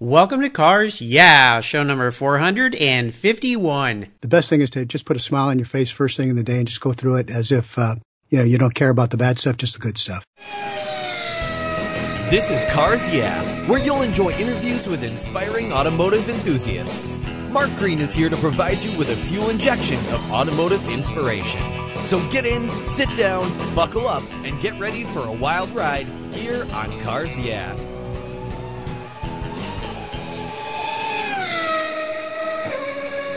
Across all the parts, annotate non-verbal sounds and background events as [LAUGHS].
Welcome to Cars Yeah, show number 451. The best thing is to just put a smile on your face first thing in the day and just go through it as if, uh, you know, you don't care about the bad stuff, just the good stuff. This is Cars Yeah, where you'll enjoy interviews with inspiring automotive enthusiasts. Mark Green is here to provide you with a fuel injection of automotive inspiration. So get in, sit down, buckle up, and get ready for a wild ride here on Cars Yeah.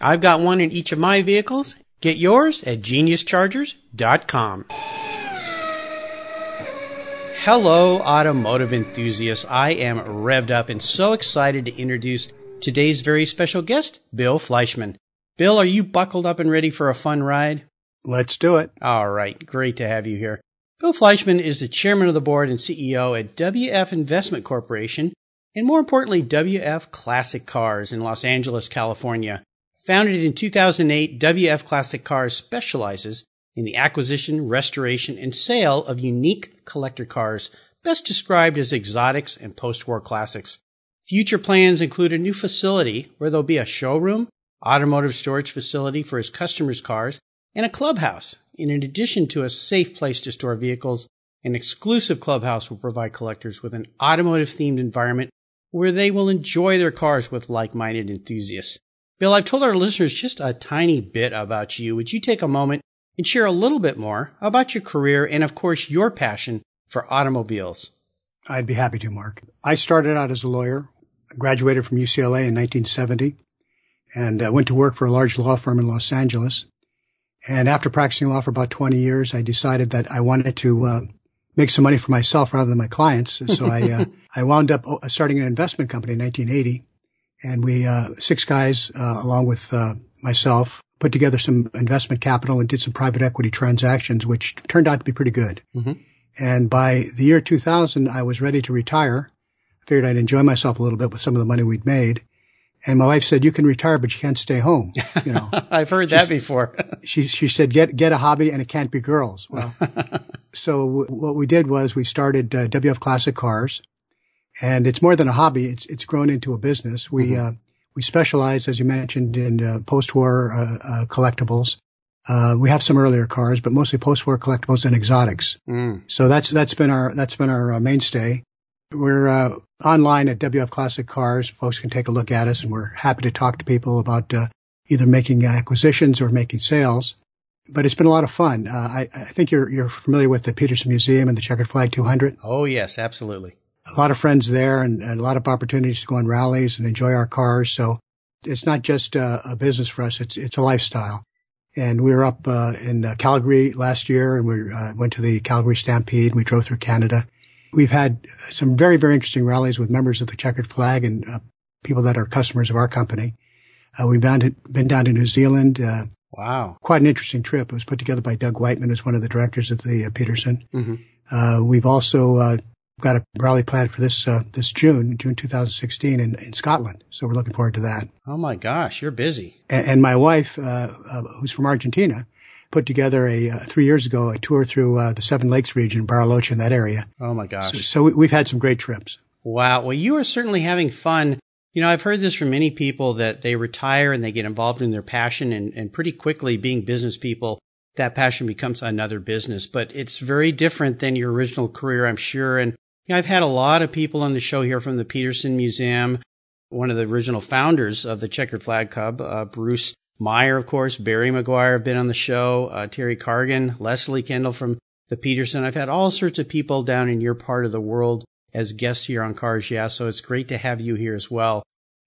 I've got one in each of my vehicles. Get yours at geniuschargers.com. Hello, automotive enthusiasts. I am revved up and so excited to introduce today's very special guest, Bill Fleischman. Bill, are you buckled up and ready for a fun ride? Let's do it. All right. Great to have you here. Bill Fleischman is the chairman of the board and CEO at WF Investment Corporation and more importantly, WF Classic Cars in Los Angeles, California. Founded in 2008, WF Classic Cars specializes in the acquisition, restoration, and sale of unique collector cars, best described as exotics and post-war classics. Future plans include a new facility where there'll be a showroom, automotive storage facility for his customers' cars, and a clubhouse. In addition to a safe place to store vehicles, an exclusive clubhouse will provide collectors with an automotive themed environment where they will enjoy their cars with like-minded enthusiasts. Bill, I've told our listeners just a tiny bit about you. Would you take a moment and share a little bit more about your career and, of course, your passion for automobiles? I'd be happy to, Mark. I started out as a lawyer, graduated from UCLA in 1970, and uh, went to work for a large law firm in Los Angeles. And after practicing law for about 20 years, I decided that I wanted to uh, make some money for myself rather than my clients. So I, uh, [LAUGHS] I wound up uh, starting an investment company in 1980 and we uh, six guys uh, along with uh, myself put together some investment capital and did some private equity transactions, which turned out to be pretty good. Mm-hmm. And by the year 2000, I was ready to retire. I figured I'd enjoy myself a little bit with some of the money we'd made. And my wife said, "You can retire, but you can't stay home." You know, [LAUGHS] I've heard that before. [LAUGHS] she she said, "Get get a hobby, and it can't be girls." Well, [LAUGHS] so w- what we did was we started uh, WF Classic Cars, and it's more than a hobby. It's it's grown into a business. We mm-hmm. uh, we specialize, as you mentioned, in uh, post-war uh, uh collectibles. Uh, we have some earlier cars, but mostly post-war collectibles and exotics. Mm. So that's that's been our that's been our uh, mainstay. We're online at WF Classic Cars. Folks can take a look at us, and we're happy to talk to people about either making acquisitions or making sales. But it's been a lot of fun. I, I think you're you're familiar with the Petersen Museum and the Checkered Flag 200. Oh yes, absolutely a lot of friends there and, and, a lot of opportunities to go on rallies and enjoy our cars. So it's not just a, a business for us. It's, it's a lifestyle. And we were up uh, in uh, Calgary last year and we uh, went to the Calgary Stampede and we drove through Canada. We've had some very, very interesting rallies with members of the checkered flag and uh, people that are customers of our company. Uh, we've been, to, been down to New Zealand. Uh, wow. Quite an interesting trip. It was put together by Doug Whiteman, who's one of the directors of the Petersen. Mm-hmm. we've also got a rally planned for this uh, this June, June 2016, in, in Scotland. So we're looking forward to that. Oh my gosh, you're busy. And, and my wife, uh, uh, who's from Argentina, put together a uh, three years ago a tour through uh, the Seven Lakes region, Bariloche, in that area. Oh my gosh! So, so we, have had some great trips. Wow. Well, you are certainly having fun. You know, I've heard this from many people that they retire and they get involved in their passion, and, and pretty quickly, being business people, that passion becomes another business. But it's very different than your original career, I'm sure. And I've had a lot of people on the show here from the Petersen Museum. one of the original founders of the Checkered Flag Club, uh, Bruce Meyer, of course, Barry McGuire have been on the show, uh, Terry Cargan, Leslie Kendall from the Petersen. I've had all sorts of people down in your part of the world as guests here on Cars Yeah, so it's great to have you here as well.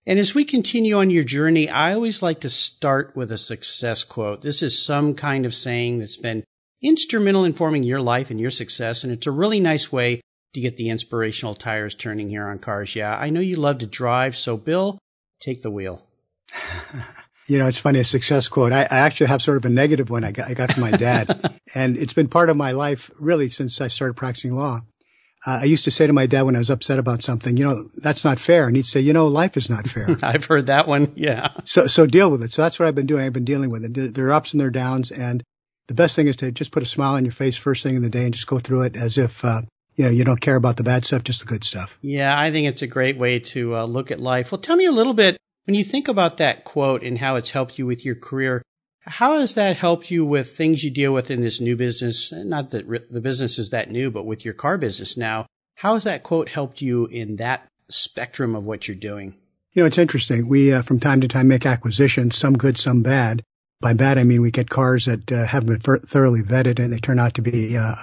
And as we continue on your journey, I always like to start with a success quote. This is some kind of saying that's been instrumental in forming your life and your success, and it's a really nice way to get the inspirational tires turning here on Cars Yeah. I know you love to drive, so Bill, take the wheel. [LAUGHS] You know, it's funny, a success quote. I, I, actually have sort of a negative one I got, I got from my dad. [LAUGHS] and it's been part of my life really since I started practicing law. Uh, I used to say to my dad when I was upset about something, you know, that's not fair. And he'd say, you know, life is not fair. [LAUGHS] I've heard that one. Yeah. So, so deal with it. So that's what I've been doing. I've been dealing with it. There are ups and there are downs. And the best thing is to just put a smile on your face first thing in the day and just go through it as if, uh, you know, you don't care about the bad stuff, just the good stuff. Yeah, I think it's a great way to uh, look at life. Well, tell me a little bit when you think about that quote and how it's helped you with your career, how has that helped you with things you deal with in this new business? Not that the business is that new, but with your car business now, how has that quote helped you in that spectrum of what you're doing? You know, it's interesting. We, uh, from time to time, make acquisitions, some good, some bad. By that, I mean we get cars that uh, haven't been thoroughly vetted and they turn out to be uh,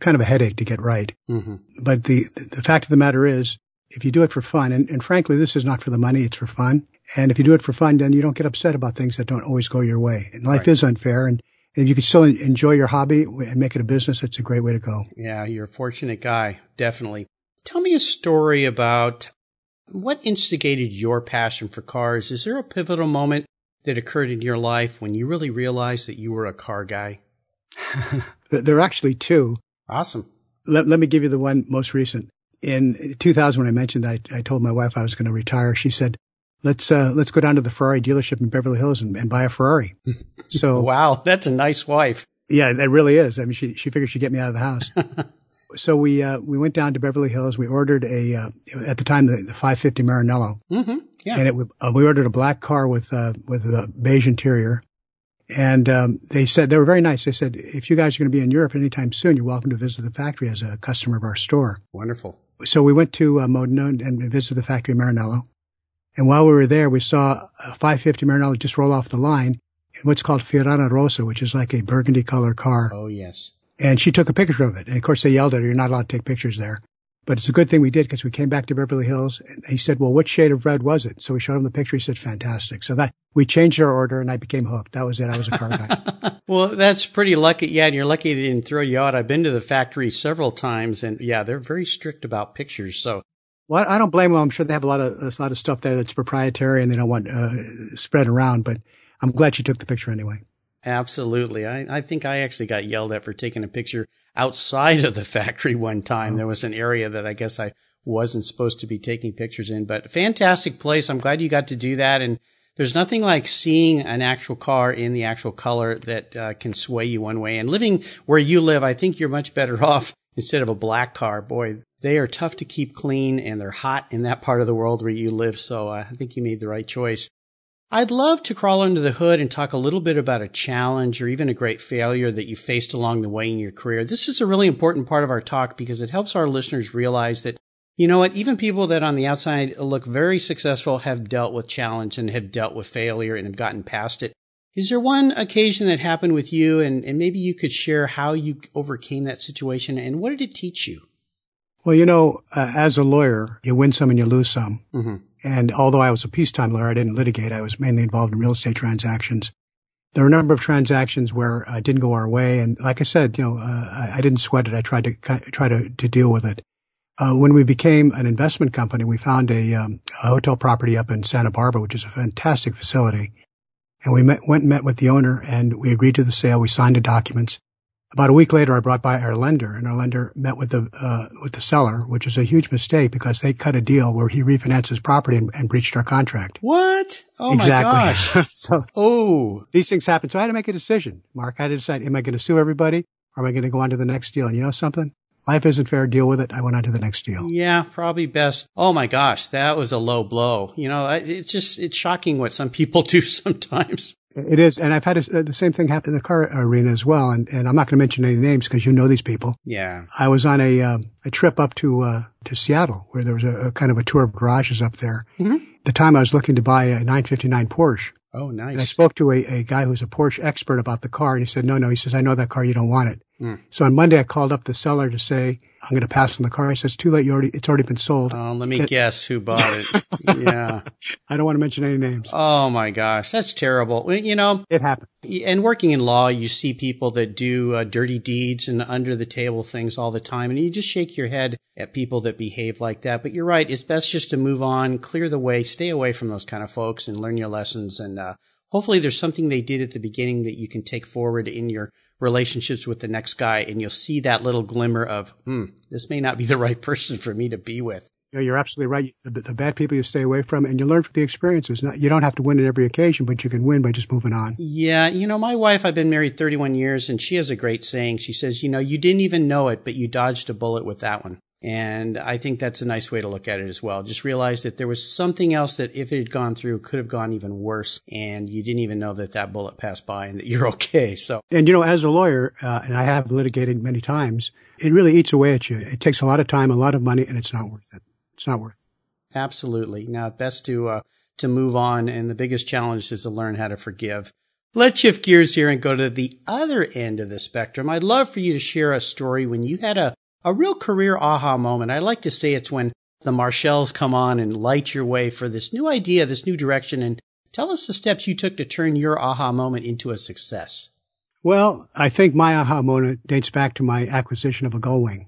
kind of a headache to get right. Mm-hmm. But the, the fact of the matter is, if you do it for fun, and, and frankly, this is not for the money, it's for fun. And if you do it for fun, then you don't get upset about things that don't always go your way. And life right. is unfair. And, and if you can still enjoy your hobby and make it a business, it's a great way to go. Yeah, you're a fortunate guy. Definitely. Tell me a story about what instigated your passion for cars. Is there a pivotal moment that occurred in your life when you really realized that you were a car guy? [LAUGHS] there are actually two. Awesome. Let, let me give you the one most recent. In 2000, when I mentioned that, I, I told my wife I was going to retire. She said, let's uh, let's go down to the Ferrari dealership in Beverly Hills and, and buy a Ferrari. [LAUGHS] So wow, that's a nice wife. Yeah, that really is. I mean, she she figured she'd get me out of the house. [LAUGHS] so we uh, we went down to Beverly Hills. We ordered a uh, at the time the, the 550 Maranello. Mm-hmm. Yeah. And it uh, we ordered a black car with uh, with a beige interior. And um, they said they were very nice. They said if you guys are going to be in Europe anytime soon, you're welcome to visit the factory as a customer of our store. Wonderful. So we went to uh, Modena and visited the factory Maranello. And while we were there, we saw a 550 Maranello just roll off the line in what's called Fiorano Rosso, which is like a burgundy color car. Oh, yes. And she took a picture of it. And of course, they yelled at her, you're not allowed to take pictures there. But it's a good thing we did because we came back to Beverly Hills and he said, well, what shade of red was it? So we showed him the picture. He said, fantastic. So that we changed our order and I became hooked. That was it. I was a car guy. [LAUGHS] well, that's pretty lucky. Yeah. And you're lucky they didn't throw you out. I've been to the factory several times and yeah, they're very strict about pictures. So well, I don't blame them. I'm sure they have a lot of a lot of stuff there that's proprietary and they don't want uh, spread around. But I'm glad she took the picture anyway. Absolutely. I, I think I actually got yelled at for taking a picture outside of the [LAUGHS] factory one time. Oh. There was an area that I guess I wasn't supposed to be taking pictures in, but fantastic place. I'm glad you got to do that. And there's nothing like seeing an actual car in the actual color that uh, can sway you one way. And living where you live, I think you're much better [LAUGHS] off instead of a black car. Boy, they are tough to keep clean and they're hot in that part of the world where you live. So uh, I think you made the right choice. I'd love to crawl under the hood and talk a little bit about a challenge or even a great failure that you faced along the way in your career. This is a really important part of our talk because it helps our listeners realize that, you know what, even people that on the outside look very successful have dealt with challenge and have dealt with failure and have gotten past it. Is there one occasion that happened with you and, and maybe you could share how you overcame that situation and what did it teach you? Well, you know, uh, as a lawyer, you win some and you lose some. Mm-hmm. And although I was a peacetime lawyer, I didn't litigate. I was mainly involved in real estate transactions. There were a number of transactions where I didn't go our way. And like I said, you know, uh, I, I, didn't sweat it. I tried to try to, to deal with it. Uh, when we became an investment company, we found a, um, a, hotel property up in Santa Barbara, which is a fantastic facility. And we met, went and met with the owner and we agreed to the sale. We signed the documents. About a week later, I brought by our lender, and our lender met with the uh, with the seller, which is a huge mistake because they cut a deal where he refinanced his property and, and breached our contract. What? Oh exactly. my gosh! [LAUGHS] so, oh, these things happen. So I had to make a decision, Mark. I had to decide: am I going to sue everybody, or am I going to go on to the next deal? And you know something? Life isn't fair. Deal with it. I went on to the next deal. Yeah, probably best. Oh my gosh, that was a low blow. You know, it's just it's shocking what some people [LAUGHS] do sometimes. It is, and I've had a, the same thing happen in the car arena as well. And, and I'm not going to mention any names because you know these people. Yeah. I was on a um, a trip up to uh, to Seattle where there was a, a, kind of a tour of garages up there. Mm-hmm. The time I was looking to buy a 959 Porsche. Oh, nice. And I spoke to a, a guy who's a Porsche expert about the car, and he said, "No, no." He says, "I know that car. You don't want it." Mm. So on Monday, I called up the seller to say, "I'm going to pass on the car." He says, "Too late. You already it's already been sold." Oh, let me it, guess who bought it. [LAUGHS] yeah. I don't want to mention any names. Oh my gosh, that's terrible. You know, it happened. And working in law, you see people that do uh, dirty deeds and under the table things all the time, and you just shake your head at people that behave like that. But you're right; it's best just to move on, clear the way, stay away from those kind of folks, and learn your lessons and. Uh, hopefully there's something they did at the beginning that you can take forward in your relationships with the next guy and you'll see that little glimmer of, hmm, this may not be the right [LAUGHS] person for me to be with. Yeah, you're absolutely right. The, the, bad people you stay away from and you learn from the experiences. you don't have to win at every occasion, but you can win by just moving on. Yeah. You know, my wife, I've been married 31 years and she has a great saying. She says, you know, you didn't even know it, but you dodged a bullet with that one. And I think that's a nice way to look at it as well. Just realize that there was something else that if it had gone through could have gone even worse. And you didn't even know that that bullet passed by and that you're [LAUGHS] okay. So, and you know, as a lawyer, uh, and I have litigated many times, it really eats away at you. It takes a lot of time, a lot of money, and it's not worth it. It's not worth it. Absolutely. Now, best to, uh, to move on. And the biggest challenge is to learn how to forgive. Let's shift gears here and go to the other end of the spectrum. I'd love for you to share a story when you had a a real career aha moment. I like to say it's when the Marshalls come on and light your way for this new idea, this new direction, and tell us the steps you took to turn your aha moment into a success. Well, I think my aha moment dates back to my acquisition of a Gullwing.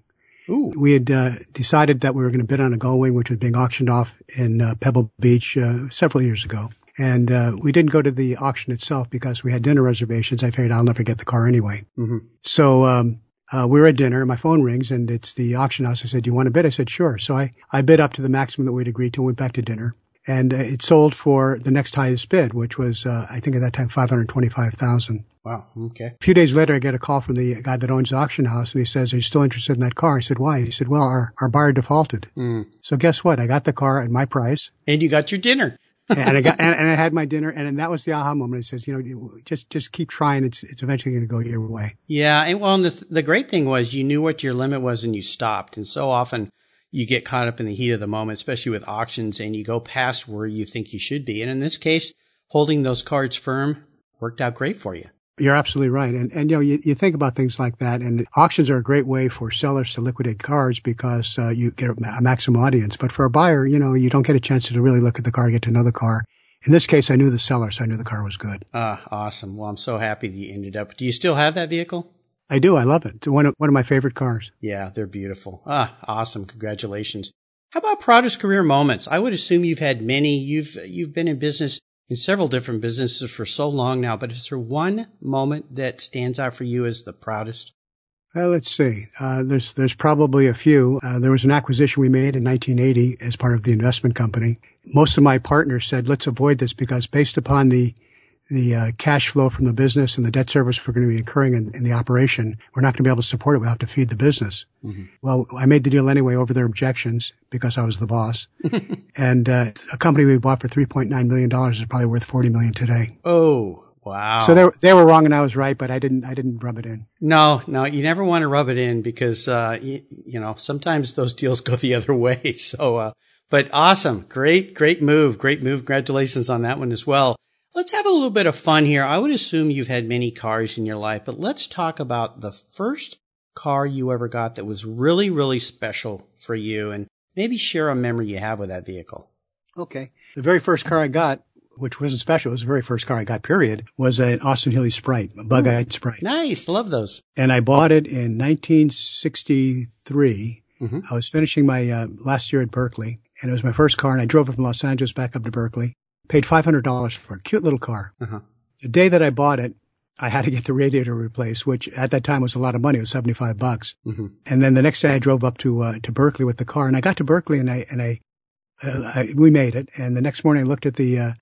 Ooh. We had uh, decided that we were going to bid on a Gullwing, which was being auctioned off in uh, Pebble Beach uh, several years ago. And uh, we didn't go to the auction itself because we had dinner reservations. I figured I'll never get the car anyway. Mm-hmm. So um, uh, we were at dinner. And my phone rings and it's the auction house. I said, do you want to bid? I said, sure. So I, I bid up to the maximum that we'd agreed to and went back to dinner. And uh, it sold for the next highest bid, which was, uh, I think at that time, 525000 Wow. Okay. A few days later, I get a call from the guy that owns the auction house and he says, are you still interested in that car? I said, why? He said, well, our, our buyer defaulted. Mm. So guess what? I got the car at my price. And you got your dinner. And I got, and, and, I had my dinner and that was the aha moment. It says, you know, just, just keep trying. It's, it's eventually going to go your way. Yeah. And well, and the, the great thing was you knew what your limit was and you stopped. And so often you get caught up in the heat of the moment, especially with auctions and you go past where you think you should be. And in this case, holding those cards firm worked out great for you. You're absolutely right. And, and, you know, you, you think about things like that and auctions are a great way for sellers to liquidate cars because uh, you get a maximum audience. But for a buyer, you know, you don't get a chance to really look at the car, get to know the car. In this case, I knew the seller, so I knew the car was good. Ah, awesome. Well, I'm so happy that you ended up. Do you still have that vehicle? I do. I love it. It's one of, one of my favorite cars. Yeah, they're beautiful. Ah, awesome. Congratulations. How about proudest career moments? I would assume you've had many. You've, you've been in business in several different businesses for so long now, but is there one moment that stands out for you as the proudest? Well, let's see. Uh, there's there's probably a few. Uh, there was an acquisition we made in 1980 as part of the investment company. Most of my partners said, "Let's avoid this because based upon the the uh, cash flow from the business and the debt service we're going to be incurring in, in the operation, we're not going to be able to support it. We'll have to feed the business. Mm-hmm. Well, I made the deal anyway over their objections because I was the boss. [LAUGHS] and uh, a company we bought for $3.9 million is probably worth 40 million today. Oh, Wow. So they, they were wrong and I was right, but I didn't, I didn't rub it in. No, no, you never want to rub it in because, uh, you, you know, sometimes those deals go the [LAUGHS] other way. So, uh, but awesome. Great, great move. Great move. Congratulations on that one as well. Let's have a little bit of fun here. I would assume you've had many cars in your life, but let's talk about the first car you ever got that was really, really special for you and maybe share a memory you have with that vehicle. Okay. The very first car I got, which wasn't special, it was the very first car I got, period, was an Austin Healey Sprite, a bug-eyed Sprite. Nice. Love those. And I bought it in 1963. Mm-hmm. I was finishing my uh, last year at Berkeley and it was my first car and I drove it from Los Angeles back up to Berkeley. Paid $500 for a cute little car. Uh-huh. The day that I bought it, I had to get the radiator replaced, which at that time was a lot of money. It was 75 bucks. Mm-hmm. And then the next day I drove up to, uh, to Berkeley with the car and I got to Berkeley and I, and I, uh, I we made it. And the next morning I looked at the, uh,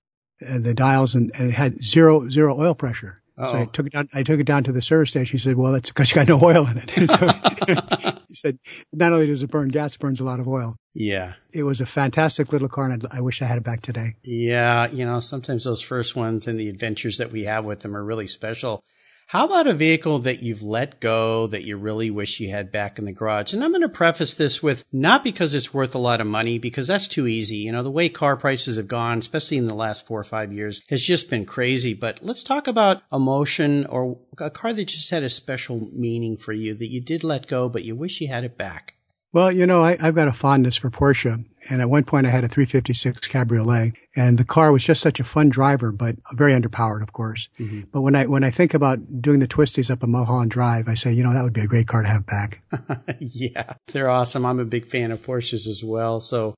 uh, the dials and, and it had zero, zero oil pressure. Uh-oh. So I took it down. I took it down to the service station. He said, "Well, that's because you got no oil in it." [LAUGHS] so [LAUGHS] he said, "Not only does it burn gas, it burns a lot of oil." Yeah, it was a fantastic little car, and I wish I had it back today. Yeah, you know, sometimes those first ones and the adventures that we have with them are really special. How about a vehicle that you've let go that you really wish you had back in the garage? And I'm going to preface this with not because it's worth a lot of money, because that's too easy. You know, the way car prices have gone, especially in the last four or five years, has just been crazy. But let's talk about emotion or a car that just had a special meaning for you that you did let go, but you wish you had it back. Well, you know, I, have got a fondness for Porsche. And at one point I had a 356 Cabriolet and the car was just such a fun driver, but very underpowered, of course. Mm-hmm. But when I, when I think about doing the twisties up a Mulholland Drive, I say, you know, that would be a great car to have back. [LAUGHS] yeah, they're awesome. I'm a big fan of Porsches as well. So,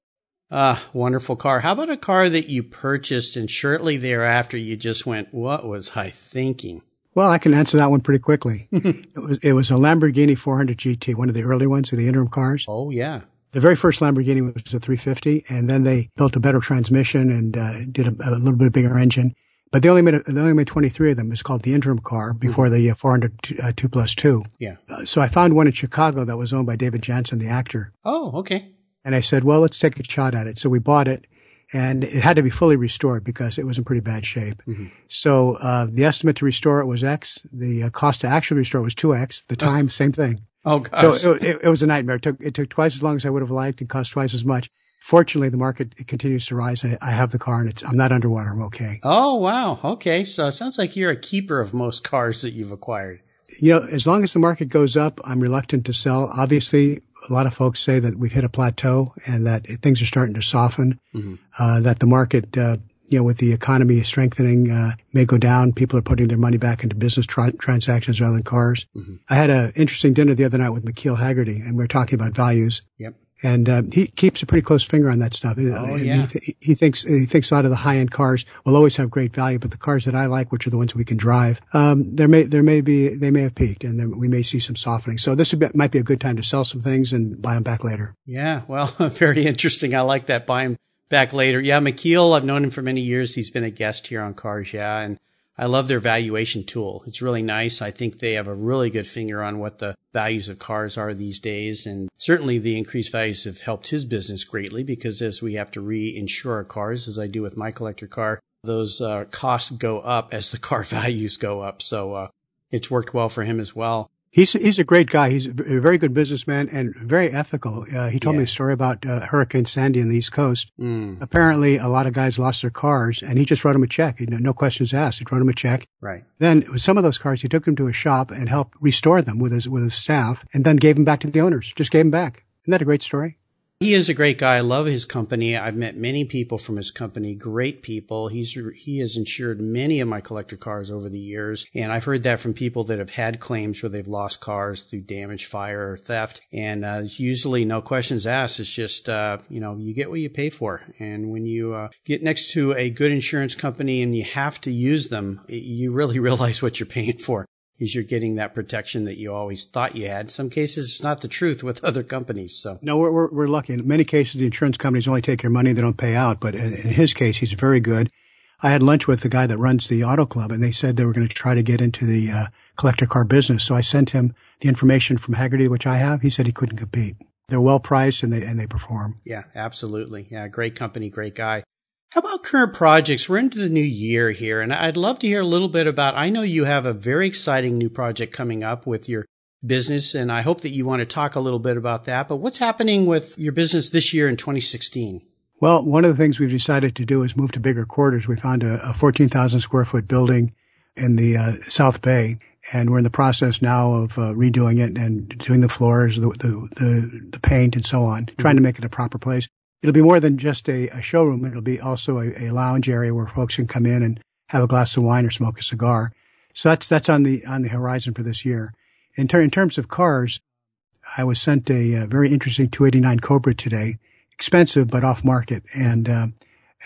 ah, uh, wonderful car. How about a car that you purchased and shortly thereafter you just went, what was I thinking? Well, I can answer that one pretty quickly. [LAUGHS] it was it was a Lamborghini 400 GT, one of the early ones, of the interim cars. Oh yeah. The very first Lamborghini was a 350, and then they built a better transmission and uh, did a, a, little bit bigger engine. But they only made a, they only made 23 of them. It's called the interim car before mm-hmm. the uh, 400 uh, 2 plus 2. Yeah. Uh, so I found one in Chicago that was owned by David Janssen, the actor. Oh, okay. And I said, well, let's take a shot at it. So we bought it and it had to be fully restored because it was in pretty bad shape. Mm-hmm. So uh, the estimate to restore it was X. The uh, cost to actually restore it was two X. The time, same thing. Oh gosh! So it, it, it, was a nightmare. It took it took twice as long as I would have liked. It cost twice as much. Fortunately, the market continues to rise. I, I have the car, and it's I'm not underwater. I'm okay. Oh wow! Okay, so it sounds like you're a keeper of most cars that you've acquired. You know, as long as the market goes up, I'm reluctant to sell. Obviously, a lot of folks say that we've hit a plateau and that things are starting to soften, mm-hmm. uh, that the market, uh, you know, with the economy strengthening, uh, may go down. People are putting their money back into business tra- transactions rather than cars. Mm-hmm. I had an interesting dinner the other night with McKeel Hagerty and we are talking about values. Yep and uh, he keeps a pretty close finger on that stuff. Oh, yeah. He, th- he, thinks he thinks a lot of the high end cars will always have great value, but the cars that I like, which are the ones we can drive, um, there may there may be they may have peaked, and then we may see some softening. So this be, might be a good time to sell some things and buy them back later. Yeah, well, [LAUGHS] very interesting. I like that. Buy them back later. Yeah, McKeel, I've known him for many years. He's been a guest here on Cars. Yeah, and I love their valuation tool. It's really nice. I think they have a really good finger on what the values of cars are these days. And certainly the increased values have helped his business greatly because as we have to reinsure our cars, as I do with my collector car, those uh, costs go up as the [LAUGHS] car values go up. So uh, it's worked well for him as well. He's he's a great guy. He's a very good businessman and very ethical. Uh, he told yeah. me a story about uh, Hurricane Sandy on the East Coast. Mm. Apparently, a lot of guys lost their cars, and he just wrote them a check. He, no questions asked. He wrote them a check. Right. Then with some of those cars, he took them to a shop and helped restore them with his with his staff, and then gave them back to the owners. Just gave them back. Isn't that a great story? He is a great guy. I love his company. I've met many people from his company, great people. He's he has insured many of my collector cars over the years, and I've heard that from people that have had claims where they've lost cars through damage, fire, or theft. And uh, usually, no questions asked. It's just uh, you know you get what you pay for, and when you uh, get next to a good insurance company and you have to use them, you really [LAUGHS] realize what you're paying for is you're getting that protection that you always thought you had. In some cases, it's not the truth with other companies. So no, we're, we're, we're lucky. In many cases, the insurance companies only take your money; they don't pay out. But in, in his case, he's very good. I had lunch with the guy that runs the auto club, and they said they were going to try to get into the uh, collector car business. So I sent him the information from Hagerty, which I have. He said he couldn't compete. They're well priced and they and they perform. Yeah, absolutely. Yeah, great company, great guy. How about current projects? We're into the new year here, and I'd love to hear a little bit about. I know you have a very exciting new project coming up with your business, and I hope that you want to talk a little bit about that. But what's happening with your business this year in 2016? Well, one of the things we've decided to do is move to bigger quarters. We found a, a 14,000 square foot building in the uh, South Bay, and we're in the process now of uh, redoing it and doing the floors, the, the, the, the paint, and so on, mm-hmm. trying to make it a proper place it'll be more than just a, a showroom. It'll be also a, a, lounge area where folks can come in and have a glass of wine or smoke a cigar. So that's that's on the on the horizon for this year. In, ter- in terms of cars, I was sent a, a, very interesting 289 Cobra today, expensive but off market, and uh,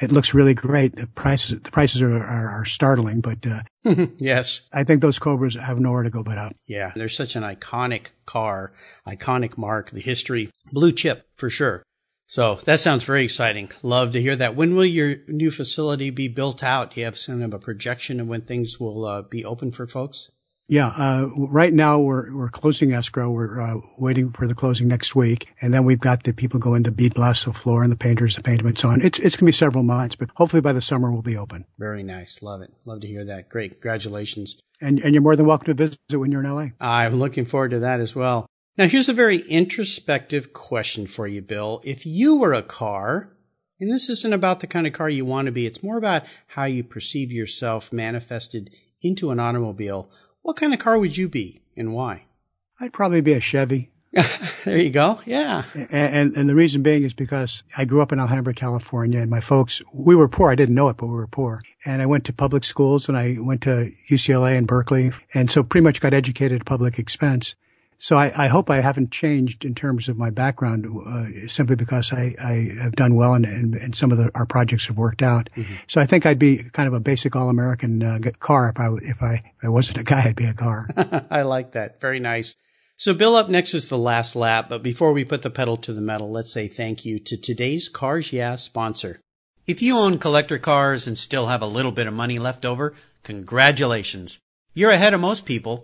it looks really great. The prices the prices are are, are startling, but uh, [LAUGHS] yes, I think those Cobras have nowhere to go but up. Yeah, they're such an iconic car, iconic mark, the history, blue chip for sure. So that sounds very exciting. Love to hear that. When will your new facility be built out? Do you have some kind of a projection of when things will uh, be open for folks? Yeah, uh, right now we're we're closing escrow. We're uh, waiting for the closing next week, and then we've got the people going to bead blast the floor and the painters to paint and so on. It's it's gonna be several months, but hopefully by the summer we'll be open. Very nice. Love it. Love to hear that. Great. Congratulations. And and you're more than welcome to visit when you're in LA. I'm looking forward to that as well. Now here's a very introspective question for you, Bill. If you were a car, and this isn't about the kind of car you want to be, it's more about how you perceive yourself manifested into an automobile what kind of car would you be and why? I'd probably be a Chevy. [LAUGHS] there you go. Yeah. And, and, and the reason being is because I grew up in Alhambra, California, and my folks we were poor. I didn't know it, but we were poor. And I went to public schools, and I went to UCLA and Berkeley, and so pretty much got educated at public expense. So I, I, hope I haven't changed in terms of my background uh, simply because I, I, have done well and, and, and some of the, our projects have worked out. Mm-hmm. So I think I'd be kind of a basic all-American uh, car if I if I if I wasn't a guy, I'd be a car. [LAUGHS] I like that. Very nice. So Bill, up next is the last lap, but before we put the pedal to the metal, let's say thank you to today's Cars Yeah sponsor. If you own collector cars and still have a little bit of money left over, congratulations. You're ahead of most people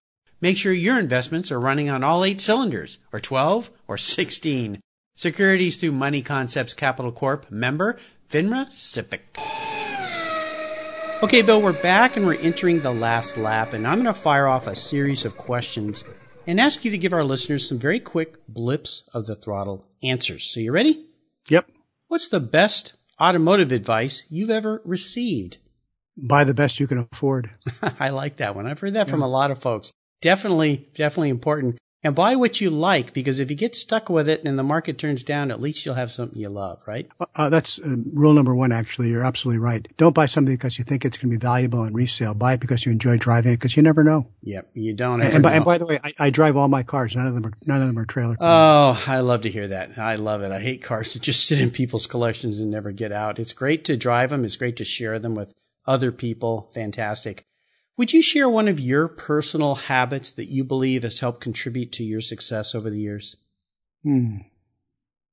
Make sure your investments are running on all eight cylinders, or 12, or 16. Securities through Money Concepts Capital Corp. Member, FINRA SIPC. Okay, Bill, we're back and we're entering the last lap, and I'm going to fire off a series of questions and ask you to give our listeners some very quick blips of the throttle answers. So you ready? Yep. What's the best automotive advice you've ever received? Buy the best you can afford. [LAUGHS] I like that one. I've heard that yeah. from a lot of folks definitely, definitely important. And buy what you like because if you get stuck with it and the market turns down, at least you'll have something you love, right? Uh, uh that's uh, rule number one, actually. You're absolutely right. Don't buy something because you think it's going to be valuable in resale. Buy it because you enjoy driving it because you never know. Yep, you don't. And, and, by, and, by, the way, I, I, drive all my cars. None of them are none of them are trailer. Cars. Oh, I love to hear that. I love it. I hate cars that just sit in people's collections and never get out. It's great to drive them. It's great to share them with other people. Fantastic. Would you share one of your personal habits that you believe has helped contribute to your success over the years? Hmm.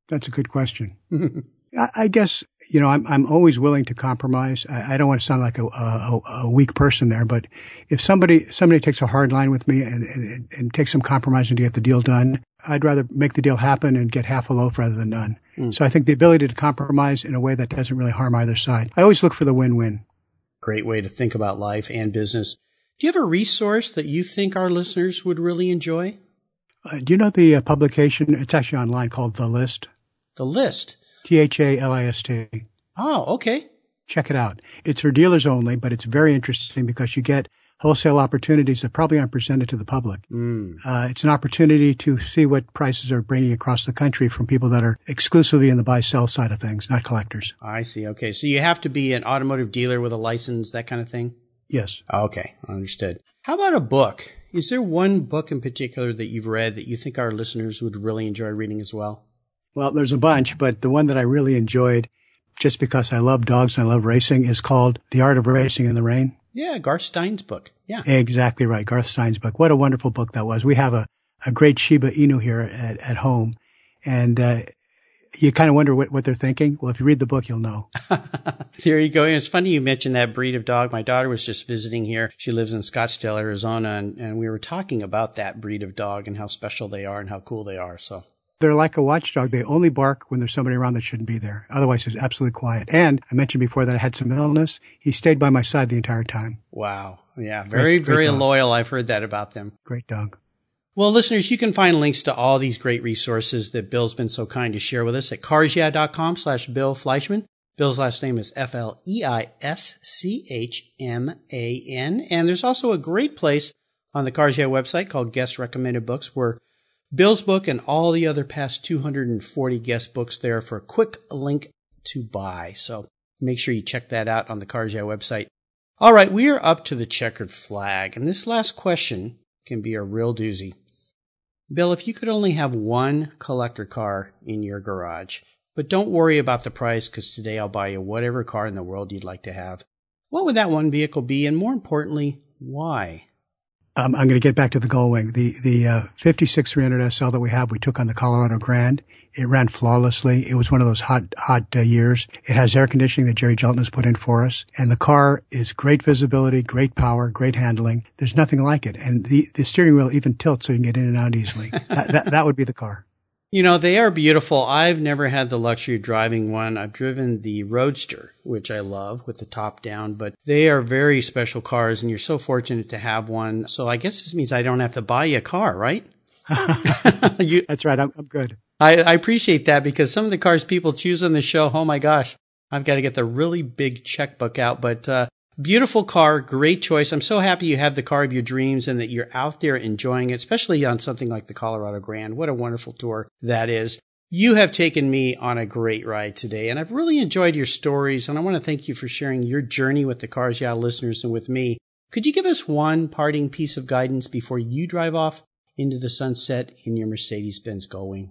That's a good question. [LAUGHS] I, I, guess, you know, I'm, I'm always willing to compromise. I, I don't want to sound like a, a, a, weak person there, but if somebody, somebody takes a hard line with me and, and, and takes some compromising to get the deal done, I'd rather make the deal happen and get half a loaf rather than none. Mm. So I think the ability to compromise in a way that doesn't really harm either side. I always look for the win-win great way to think about life and business. Do you have a resource that you think our listeners would really enjoy? Uh, do you know the uh, publication? It's actually online called The List. The List? T H A L I S T. Oh, okay. Check it out. It's for dealers only, but it's very interesting because you get wholesale opportunities that probably aren't presented to the public. Mm. Uh, it's an opportunity to see what prices are bringing across the country from people that are exclusively in the buy sell side of things, not collectors. I see. Okay. So you have to be an automotive dealer with a license, that kind of thing? Yes. Okay. Understood. How about a book? Is there one book in particular that you've read that you think our listeners would really enjoy reading as well? Well, there's a bunch, but the one that I really enjoyed just because I love dogs and I love racing is called The Art of Racing in the Rain. Yeah, Garth Stein's book. Yeah. Exactly right. Garth Stein's book. What a wonderful book that was. We have a, a great Shiba Inu here at, at home. And, uh, you kind of wonder what, what they're thinking. Well, if you read the book, you'll know. [LAUGHS] there you go. And it's funny you mentioned that breed of dog. My daughter was just visiting here. She lives in Scottsdale, Arizona, and, and we were talking about that breed of dog and how special they are and how cool they are. So they're like a watchdog. They only bark when there's somebody around that shouldn't be there. Otherwise, it's absolutely quiet. And I mentioned before that I had some illness. He stayed by my side the entire time. Wow. Yeah. Very, great, very great loyal. I've heard that about them. Great dog. Well, listeners, you can find links to all these great resources that Bill's been so kind to share with us at carsyeah.com slash Bill Fleischman. Bill's last name is F-L-E-I-S-C-H-M-A-N. And there's also a great place on the Cars Yeah website called Guest Recommended Books where Bill's book and all the other past 240 guest books there for a quick link to buy. So Make sure you check that out on the Cars Yeah website. All right, we are up to the checkered flag, and this last question can be a real doozy. Bill, if you could only have one collector car in your garage, but don't worry about the price because today I'll buy you whatever car in the world you'd like to have, what would that one vehicle be? And more importantly, why? Um, I'm going to get back to the Gullwing. The the uh, 56300 SL that we have, we took on the Colorado Grand. It ran flawlessly. It was one of those hot hot uh, years. It has air conditioning that Jerry Jelton has put in for us, and the car is great visibility, great power, great handling. There's nothing like it, and the the steering wheel even tilts so you can get in and out easily. that, that that would be the car. You know, they are beautiful. I've never had the luxury of driving one. I've driven the Roadster, which I love with the top down, but they are very special cars and you're so fortunate to have one. So I guess this means I don't have to buy you a car, right? [LAUGHS] [LAUGHS] you, That's right. I'm, I'm good. I, I appreciate that because some of the cars people choose on the show, oh my gosh, I've got to get the really big checkbook out. But uh, Beautiful car, great choice. I'm so happy you have the car of your dreams and that you're out there enjoying it, especially on something like the Colorado Grand. What a wonderful tour that is. You have taken me on a great ride today, and I've really enjoyed your stories. And I want to thank you for sharing your journey with the Cars Yeah listeners and with me. Could you give us one parting piece of guidance before you drive off into the sunset in your Mercedes Benz Gullwing?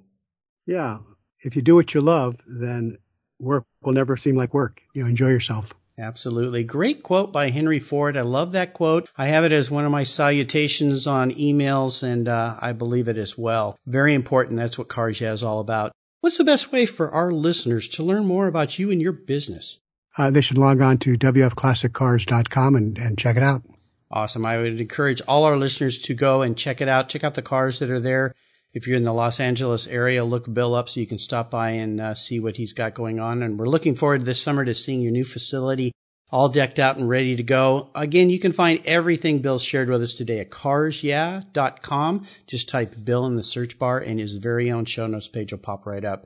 Yeah. If you do what you love, then work will never seem like work. You know, enjoy yourself. Absolutely. Great quote by Henry Ford. I love that quote. I have it as one of my salutations on emails, and uh, I believe it as well. Very important. That's what Cars Yeah is all about. What's the best way for our listeners to learn more about you and your business? Uh, they should log on to wfclassiccars.com and, and check it out. Awesome. I would encourage all our listeners to go and check it out. Check out the cars that are there. If you're in the Los Angeles area, look Bill up so you can stop by and uh, see what he's got going on. And we're looking forward this summer to seeing your new facility all decked out and ready to go. Again, you can find everything Bill shared with us today at carsyeah.com. Just type Bill in the search bar and his very own show notes page will pop right up.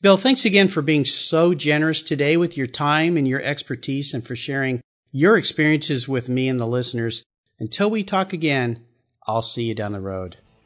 Bill, thanks again for being so generous today with your time and your expertise and for sharing your experiences with me and the listeners. Until we talk again, I'll see you down the road.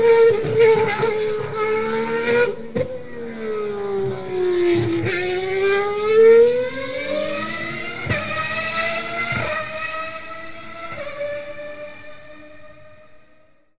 Thank you.